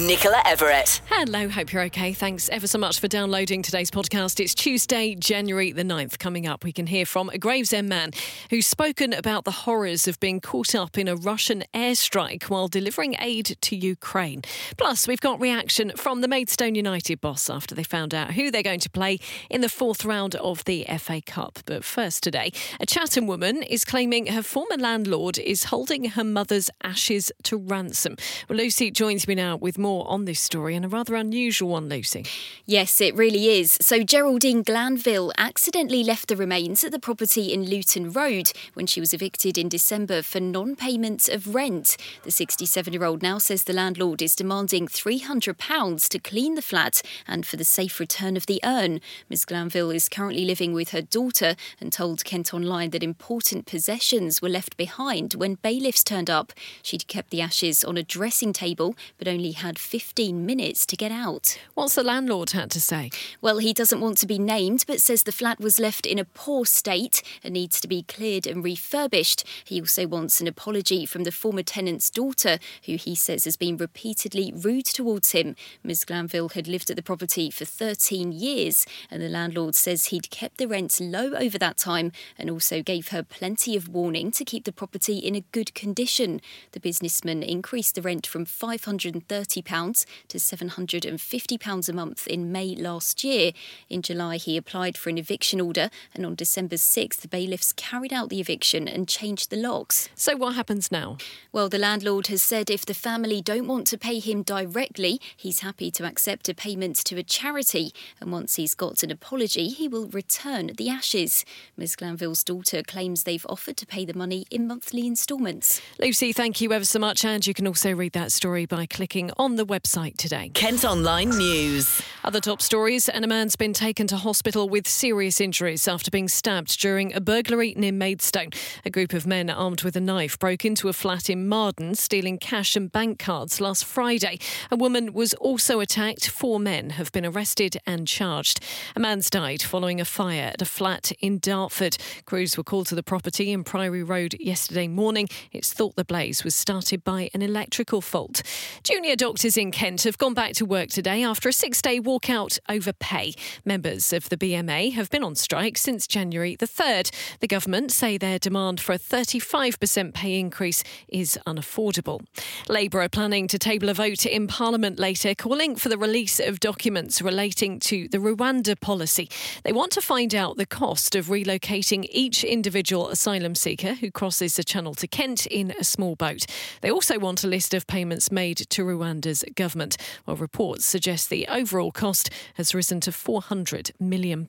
Nicola Everett. Hello, hope you're okay. Thanks ever so much for downloading today's podcast. It's Tuesday, January the 9th. Coming up, we can hear from a Gravesend man who's spoken about the horrors of being caught up in a Russian airstrike while delivering aid to Ukraine. Plus, we've got reaction from the Maidstone United boss after they found out who they're going to play in the fourth round of the FA Cup. But first today, a Chatham woman is claiming her former landlord is holding her mother's ashes to ransom. Well, Lucy joins me now with more on this story and a rather unusual one, Lucy. Yes, it really is. So, Geraldine Glanville accidentally left the remains at the property in Luton Road when she was evicted in December for non payment of rent. The 67 year old now says the landlord is demanding £300 to clean the flat and for the safe return of the urn. Ms. Glanville is currently living with her daughter and told Kent Online that important possessions were left behind when bailiffs turned up. She'd kept the ashes on a dressing table but only had 15 minutes to get out. What's the landlord had to say? Well, he doesn't want to be named, but says the flat was left in a poor state and needs to be cleared and refurbished. He also wants an apology from the former tenant's daughter, who he says has been repeatedly rude towards him. Ms. Glanville had lived at the property for 13 years, and the landlord says he'd kept the rents low over that time and also gave her plenty of warning to keep the property in a good condition. The businessman increased the rent from 530 £50 to £750 a month in May last year. In July, he applied for an eviction order, and on December 6th, the bailiffs carried out the eviction and changed the locks. So, what happens now? Well, the landlord has said if the family don't want to pay him directly, he's happy to accept a payment to a charity, and once he's got an apology, he will return the ashes. Ms. Glanville's daughter claims they've offered to pay the money in monthly instalments. Lucy, thank you ever so much, and you can also read that story by clicking on on the website today. Kent Online News. Other top stories and a man's been taken to hospital with serious injuries after being stabbed during a burglary near Maidstone. A group of men armed with a knife broke into a flat in Marden, stealing cash and bank cards last Friday. A woman was also attacked. Four men have been arrested and charged. A man's died following a fire at a flat in Dartford. Crews were called to the property in Priory Road yesterday morning. It's thought the blaze was started by an electrical fault. Junior doctor Doctors in Kent have gone back to work today after a six day walkout over pay. Members of the BMA have been on strike since January the 3rd. The government say their demand for a 35% pay increase is unaffordable. Labour are planning to table a vote in Parliament later calling for the release of documents relating to the Rwanda policy. They want to find out the cost of relocating each individual asylum seeker who crosses the Channel to Kent in a small boat. They also want a list of payments made to Rwanda government, while reports suggest the overall cost has risen to £400 million.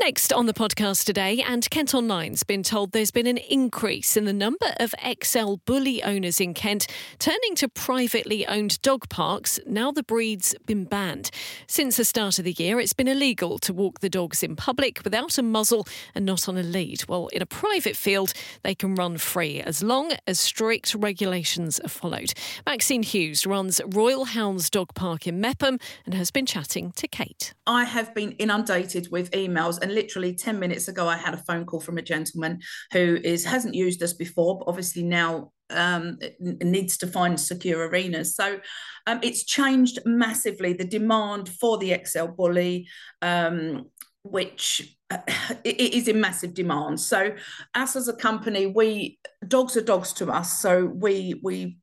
Next on the podcast today, and Kent Online's been told there's been an increase in the number of XL bully owners in Kent turning to privately owned dog parks now the breed's been banned. Since the start of the year, it's been illegal to walk the dogs in public without a muzzle and not on a lead. Well, in a private field, they can run free as long as strict regulations are followed. Maxine Hughes runs Royal Hounds Dog Park in Meopham and has been chatting to Kate. I have been inundated with emails, and literally 10 minutes ago, I had a phone call from a gentleman who is hasn't used us before, but obviously now um, needs to find secure arenas. So um, it's changed massively the demand for the XL bully, um, which uh, it is in massive demand. So us as a company, we dogs are dogs to us. So we we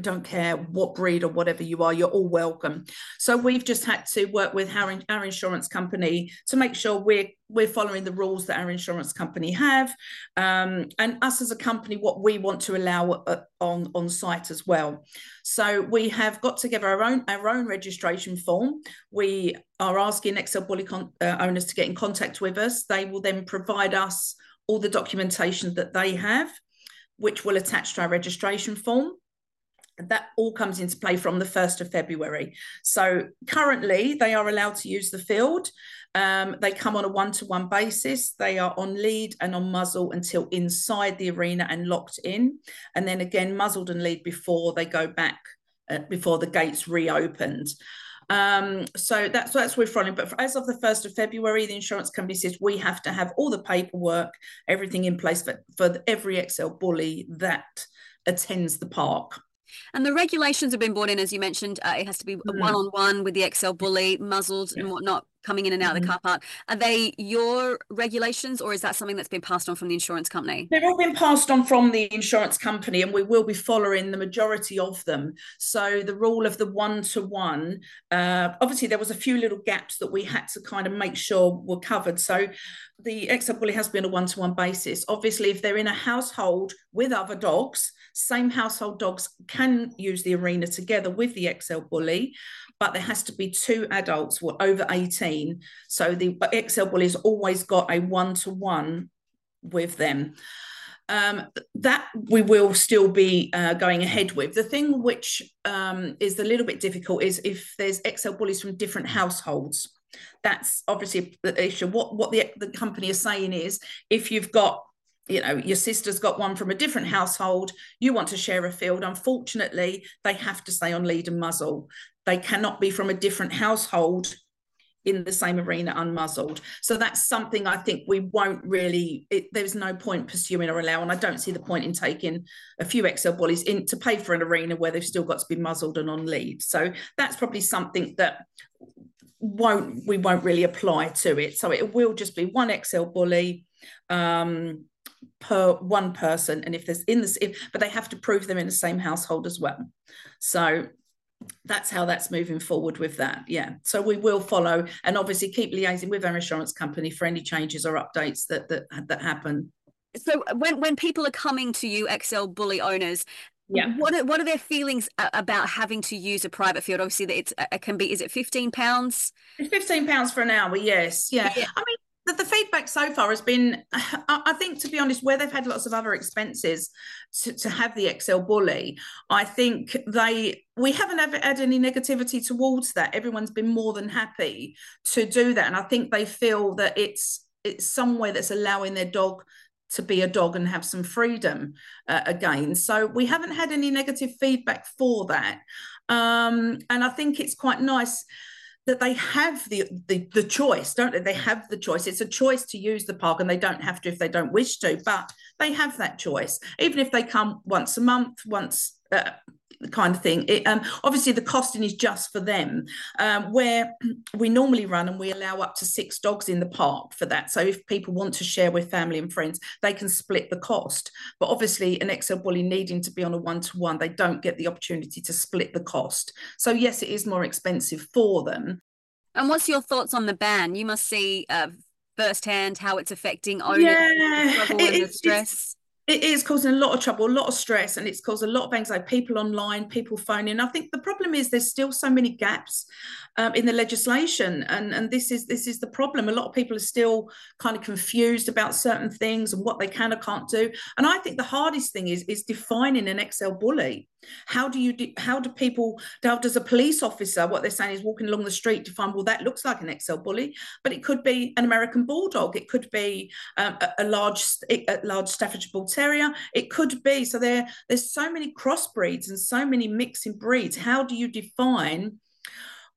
don't care what breed or whatever you are, you're all welcome. So we've just had to work with our, our insurance company to make sure we're we're following the rules that our insurance company have, um, and us as a company, what we want to allow uh, on on site as well. So we have got together our own our own registration form. We are asking XL Bully con- uh, owners to get in contact with us. They will then provide us all the documentation that they have, which will attach to our registration form that all comes into play from the 1st of February. So currently, they are allowed to use the field. Um, they come on a one to one basis. They are on lead and on muzzle until inside the arena and locked in. And then again, muzzled and lead before they go back, uh, before the gates reopened. Um, so that's that's where we're following. But as of the first of February, the insurance company says we have to have all the paperwork, everything in place for for every XL bully that attends the park. And the regulations have been brought in, as you mentioned. Uh, it has to be one on one with the XL bully, muzzled yeah. and whatnot, coming in and out mm-hmm. of the mm-hmm. car park. Are they your regulations, or is that something that's been passed on from the insurance company? They've all been passed on from the insurance company, and we will be following the majority of them. So the rule of the one to one, obviously, there was a few little gaps that we had to kind of make sure were covered. So the XL bully has been a one to one basis. Obviously, if they're in a household with other dogs, same household dogs can use the arena together with the XL bully, but there has to be two adults over 18. So the XL bully's always got a one to one with them. Um, that we will still be uh, going ahead with. The thing which um, is a little bit difficult is if there's XL bullies from different households. That's obviously the issue. What what the, the company is saying is if you've got you know your sister's got one from a different household you want to share a field. Unfortunately they have to stay on lead and muzzle. They cannot be from a different household in the same arena unmuzzled. So that's something i think we won't really it, there's no point pursuing or allowing. I don't see the point in taking a few xl bullies in to pay for an arena where they've still got to be muzzled and on lead. So that's probably something that won't we won't really apply to it. So it will just be one xl bully um per one person and if there's in this if but they have to prove they're in the same household as well. So that's how that's moving forward with that yeah. So we will follow and obviously keep liaising with our insurance company for any changes or updates that that that happen. So when when people are coming to you XL bully owners yeah. what are, what are their feelings about having to use a private field? Obviously it's it can be is it 15 pounds? It's 15 pounds for an hour yes yeah, yeah. i mean the, the, feedback so far has been, I think, to be honest, where they've had lots of other expenses to, to have the XL bully, I think they we haven't ever had any negativity towards that. Everyone's been more than happy to do that, and I think they feel that it's it's somewhere that's allowing their dog to be a dog and have some freedom uh, again. So we haven't had any negative feedback for that, um, and I think it's quite nice that they have the, the the choice, don't they? They have the choice. It's a choice to use the park, and they don't have to if they don't wish to, but they have that choice. Even if they come once a month, once uh, kind of thing. It, um, obviously, the costing is just for them. Um, where we normally run and we allow up to six dogs in the park for that. So if people want to share with family and friends, they can split the cost. But obviously, an XL bully needing to be on a one to one, they don't get the opportunity to split the cost. So yes, it is more expensive for them. And what's your thoughts on the ban? You must see uh, firsthand how it's affecting owners, yeah, and the stress it is causing a lot of trouble, a lot of stress, and it's caused a lot of anxiety. People online, people phoning. I think the problem is there's still so many gaps um, in the legislation, and and this is this is the problem. A lot of people are still kind of confused about certain things and what they can or can't do. And I think the hardest thing is is defining an XL bully. How do you do, how do people how does a police officer what they're saying is walking along the street to find well that looks like an XL bully, but it could be an American bulldog, it could be um, a, a, large a large Staffordshire bull terrier, it could be so there there's so many crossbreeds and so many mixing breeds. How do you define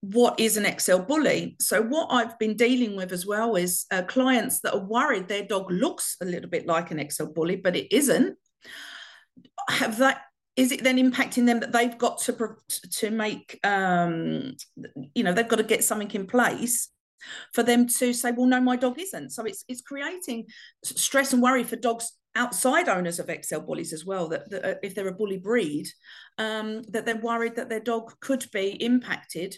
what is an XL bully. So, what I've been dealing with as well is uh, clients that are worried their dog looks a little bit like an XL bully, but it isn't. Have that is it then impacting them that they've got to to make um, you know they've got to get something in place for them to say well no my dog isn't so it's it's creating stress and worry for dogs outside owners of XL bullies as well that, that uh, if they're a bully breed um, that they're worried that their dog could be impacted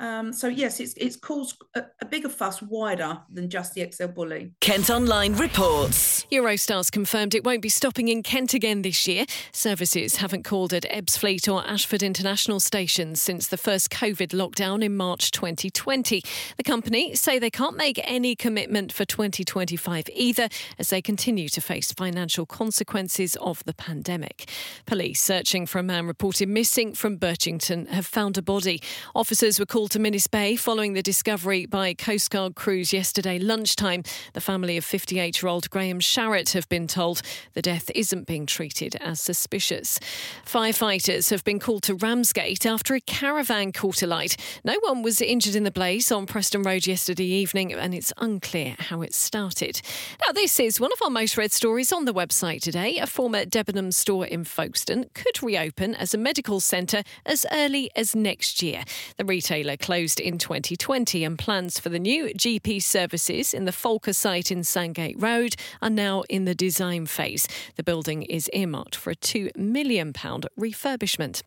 um, so yes, it's it's caused a, a, bigger fuss wider than just the XL bully. Kent Online reports. Eurostars confirmed it won't be stopping in Kent again this year. Services haven't called at Ebbsfleet or Ashford International stations since the first COVID lockdown in March 2020. The company say they can't make any commitment for 2025 either, as they continue to face financial consequences of the pandemic. Police searching for a man reported missing from Birchington have found a body. Officers were called to Minnis Bay following the discovery by Coast Guard crews yesterday lunchtime. The family of 58 year old Graham Sharrett have been told the death isn't being treated as suspicious. Firefighters have been called to Ramsgate after a caravan caught alight. No one was injured in the blaze on Preston Road yesterday evening, and it's unclear how it started. Now, this is one of our most read stories on the website today. A former Debenhams store in Folkestone could reopen as a medical centre as early as next year. The retailer closed in 2020 and plans for the new GP services in the Folker site in Sandgate Road are now in the design phase. The building is earmarked for a £2 million refurbishment.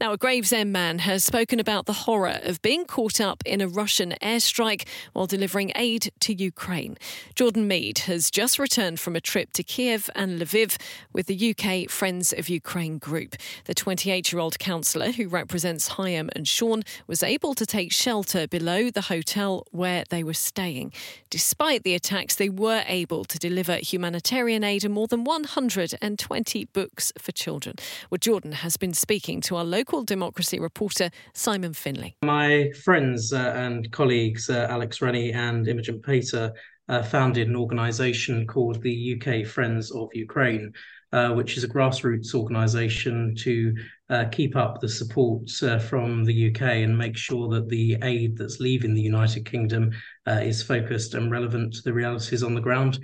Now, a Gravesend man has spoken about the horror of being caught up in a Russian airstrike while delivering aid to Ukraine. Jordan Meade has just returned from a trip to Kiev and Lviv with the UK Friends of Ukraine group. The 28 year old councillor who represents Higham and Shorne was able to take shelter below the hotel where they were staying. Despite the attacks, they were able to deliver humanitarian aid and more than 120 books for children. Well, Jordan has been speaking to our local democracy reporter, Simon Finlay. My friends uh, and colleagues, uh, Alex Rennie and Imogen Pater, uh, founded an organisation called the UK Friends of Ukraine, uh, which is a grassroots organisation to uh, keep up the support uh, from the UK and make sure that the aid that's leaving the United Kingdom is focused and relevant to the realities on the ground.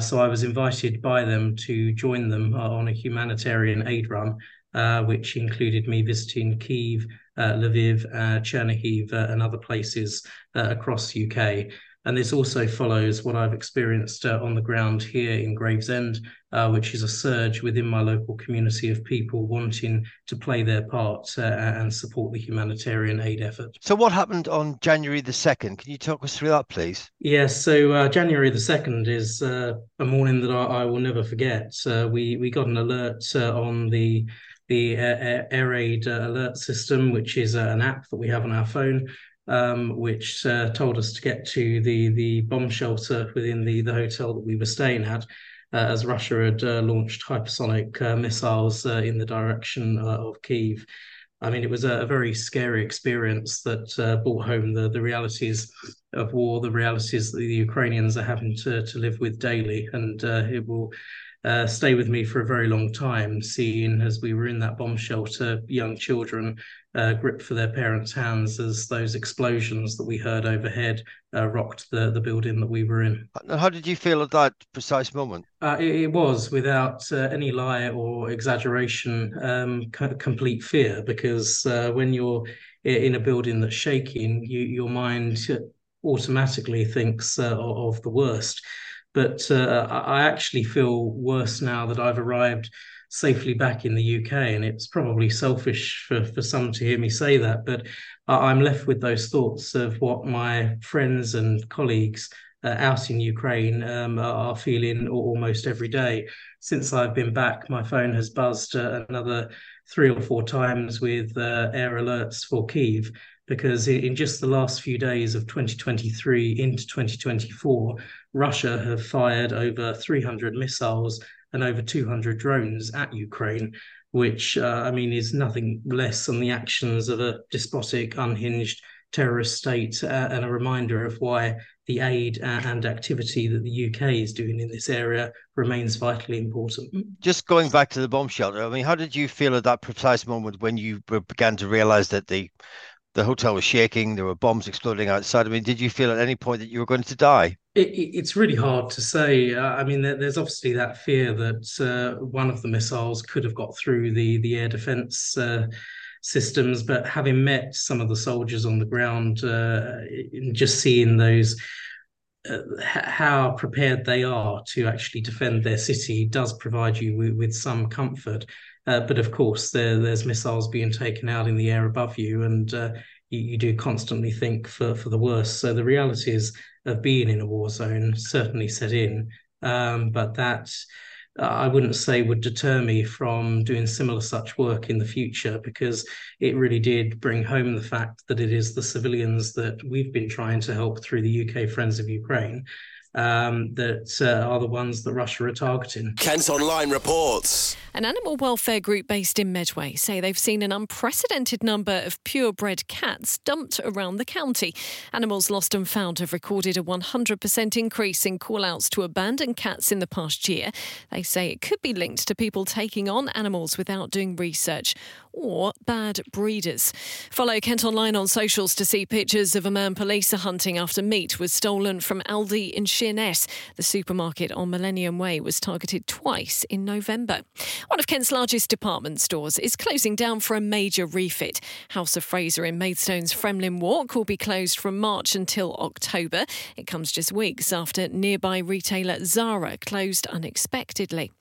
so I was invited by them to join them on a humanitarian aid run uh, which included me visiting Kiev, uh, Lviv, uh, Chernihiv, uh, and other places uh, across UK. And this also follows what I've experienced uh, on the ground here in Gravesend, uh, which is a surge within my local community of people wanting to play their part uh, and support the humanitarian aid effort. So, what happened on January the 2nd? Can you talk us through that, please? Yes. So, uh, January the 2nd is uh, a morning that I, I will never forget. Uh, we, we got an alert on the the Air Aid alert system, which is an app that we have on our phone um, which uh, told us to get to the the bomb shelter within the the hotel that we were staying at, uh, as Russia had uh, launched hypersonic uh, missiles uh, in the direction uh, of Kiev. I mean, it was a, a very scary experience that brought home the the realities of war, the realities that the Ukrainians are having to to live with daily, and it will. Uh, stay with me for a very long time, seeing as we were in that bomb shelter, young children uh, gripped for their parents' hands as those explosions that we heard overhead uh, rocked the, the building that we were in. How did you feel at that precise moment? Uh, it, it, was, without uh, any lie or exaggeration, um, c- complete fear because uh, when you're in a building that's shaking, you, your mind automatically thinks uh, of the worst. But I actually feel worse now that I've arrived safely back in the UK. And it's probably selfish for, for some to hear me say that, but I'm left with those thoughts of what my friends and colleagues uh, out in Ukraine um, are feeling almost every day. Since I've been back, my phone has buzzed uh, another three or four times with uh, air alerts for Kiev because in just the last few days of 2023 into 2024, Russia have fired over 300 missiles and over 200 drones at Ukraine, which, uh, I mean, is nothing less than the actions of a despotic, unhinged terrorist state, uh, and a reminder of why the aid and activity that the UK is doing in this area remains vitally important. Just going back to the bomb shelter, I mean, how did you feel at that precise moment when you began to realize that the the hotel was shaking, there were bombs exploding outside? I mean, did you feel at any point that you were going to die? It, it's really hard to say. Uh, I mean, there, there's obviously that fear that uh, one of the missiles could have got through the the air defense uh, systems. But having met some of the soldiers on the ground uh, just seeing those. Uh, how prepared they are to actually defend their city does provide you with, with some comfort. Uh, but of course, there, there's missiles being taken out in the air above you, and you, you do constantly think for, for the worst. So the reality is of being in a war zone certainly set in, um, but that uh, I wouldn't say would deter me from doing similar such work in the future because it really did bring home the fact that it is the civilians that we've been trying to help through the UK Friends of Ukraine um, that uh, are the ones that Russia are targeting. Kent Online reports. An animal welfare group based in Medway say they've seen an unprecedented number of purebred cats dumped around the county. Animals Lost and Found have recorded a 100% increase in call outs to abandoned cats in the past year. They say it could be linked to people taking on animals without doing research or bad breeders. Follow Kent Online on socials to see pictures of a man police are hunting after meat was stolen from Aldi in Sheerness. The supermarket on Millennium Way was targeted twice in November. One of Kent's largest department stores is closing down for a major refit. House of Fraser in Maidstone's Fremlin Walk will be closed from March until October. It comes just weeks after nearby retailer Zara closed unexpectedly.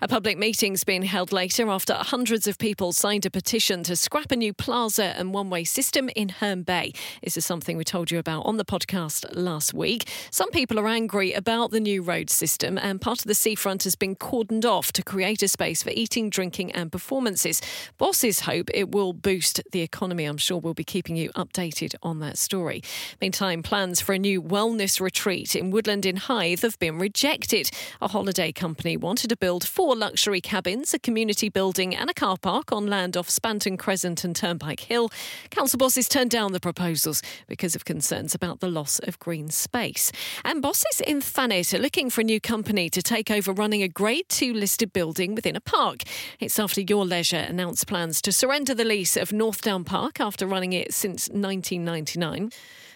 A public meeting's been held later after hundreds of people signed a petition to scrap a new plaza and one way system in Herne Bay. This is something we told you about on the podcast last week. Some people are angry about the new road system, and part of the seafront has been cordoned off to create a space for eating, drinking, and performances. Bosses hope it will boost the economy. I'm sure we'll be keeping you updated on that story. Meantime, plans for a new wellness retreat in Woodland in Hythe have been rejected. A holiday company wanted to build four luxury cabins, a community building, and a car park on land off Spanton Crescent and Turnpike Hill. Council bosses turned down the proposals because of concerns about the loss of green space. And bosses in Thanet are looking for a new company to take over running a Grade 2 listed building within a park. It's after Your Leisure announced plans to surrender the lease of Northdown Park after running it since 1999.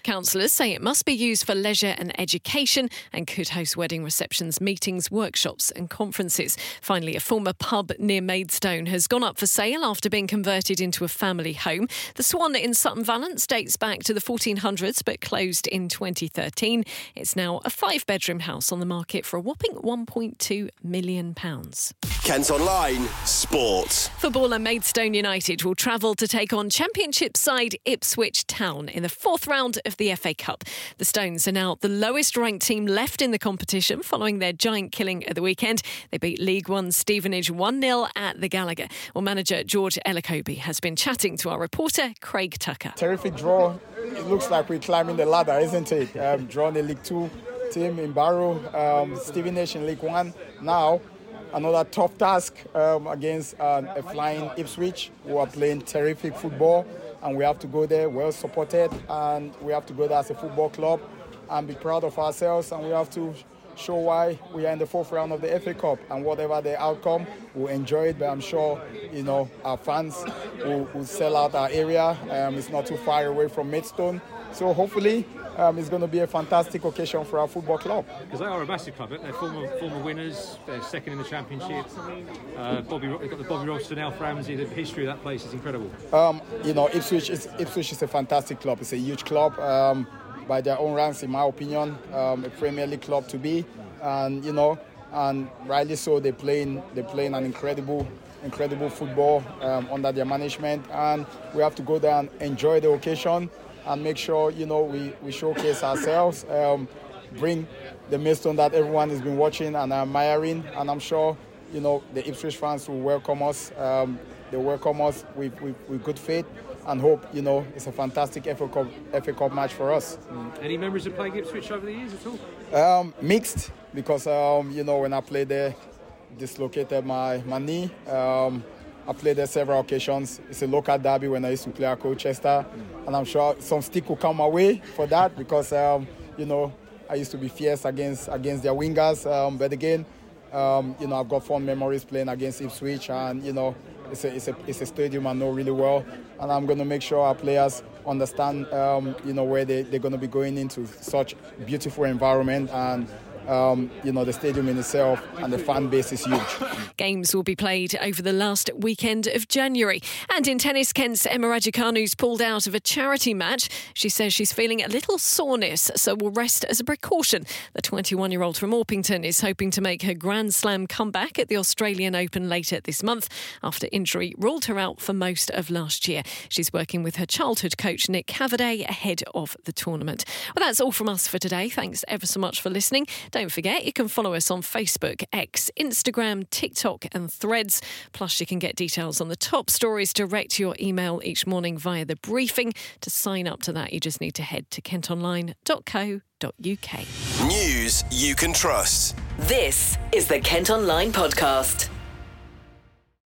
Councillors say it must be used for leisure and education and could host wedding receptions, meetings, workshops, and conferences. Finally, a former pub near Maidstone has gone up for sale after being converted into a family home. The Swan in Sutton Valence dates back to the 1400s but closed in 2013. It's now a five bedroom house on the market for a whopping £1.2 million. Kent Online Sports. Footballer Maidstone United will travel to take on Championship side Ipswich Town in the fourth round of the FA Cup. The Stones are now the lowest ranked team left in the competition following their giant killing at the weekend. They beat League One Stevenage 1 0 at the Gallagher. Well, manager George Elokobi has been chatting to our reporter Craig Tucker. Terrific draw. It looks like we're climbing the ladder, isn't it? Um, drawn a League Two team in Barrow, um, Stevenage in League One. Now, another tough task um, against uh, a flying Ipswich who are playing terrific football and we have to go there well supported and we have to go there as a football club and be proud of ourselves and we have to show why we are in the fourth round of the FA Cup and whatever the outcome, we'll enjoy it. But I'm sure, you know, our fans will, will sell out our area. Um, it's not too far away from Maidstone. So hopefully um, it's going to be a fantastic occasion for our football club. Because they are a massive club. They're former former winners. They're second in the championship. Uh, Bobby, they've got the Bobby Robson, Alf Ramsey. The history of that place is incredible. Um, you know, Ipswich is Ipswich is a fantastic club. It's a huge club. Um, by their own ranks, in my opinion, um, a Premier League club to be, and you know, and rightly so. They're playing they're playing an incredible incredible football um, under their management, and we have to go there and enjoy the occasion and make sure you know we, we showcase ourselves, um, bring the Maidstone that everyone has been watching and admiring, and I'm sure you know the Ipswich fans will welcome us. Um, they welcome us with, with, with good faith and hope you know it's a fantastic FA Cup, FA Cup match for us. Mm. Any memories of playing Ipswich over the years at all? Um, mixed because um, you know when I played there, dislocated my my knee. Um, I played there several occasions. It's a local derby when I used to play at Colchester, and I'm sure some stick will come my way for that because um, you know I used to be fierce against against their wingers. Um, but again, um, you know I've got fond memories playing against Ipswich, and you know it's a, it's a, it's a stadium I know really well, and I'm going to make sure our players understand, um, you know, where they, they're going to be going into such beautiful environment and um, you know, the stadium in itself and the fan base is huge. Games will be played over the last weekend of January. And in tennis, Kent's Emma Raducanu's pulled out of a charity match. She says she's feeling a little soreness, so will rest as a precaution. The 21 year old from Orpington is hoping to make her Grand Slam comeback at the Australian Open later this month after injury ruled her out for most of last year. She's working with her childhood coach, Nick Cavaday, ahead of the tournament. Well, that's all from us for today. Thanks ever so much for listening. Don't forget, you can follow us on Facebook, X, Instagram, TikTok, and Threads. Plus, you can get details on the top stories direct to your email each morning via the briefing. To sign up to that, you just need to head to kentonline.co.uk. News you can trust. This is the Kent Online Podcast.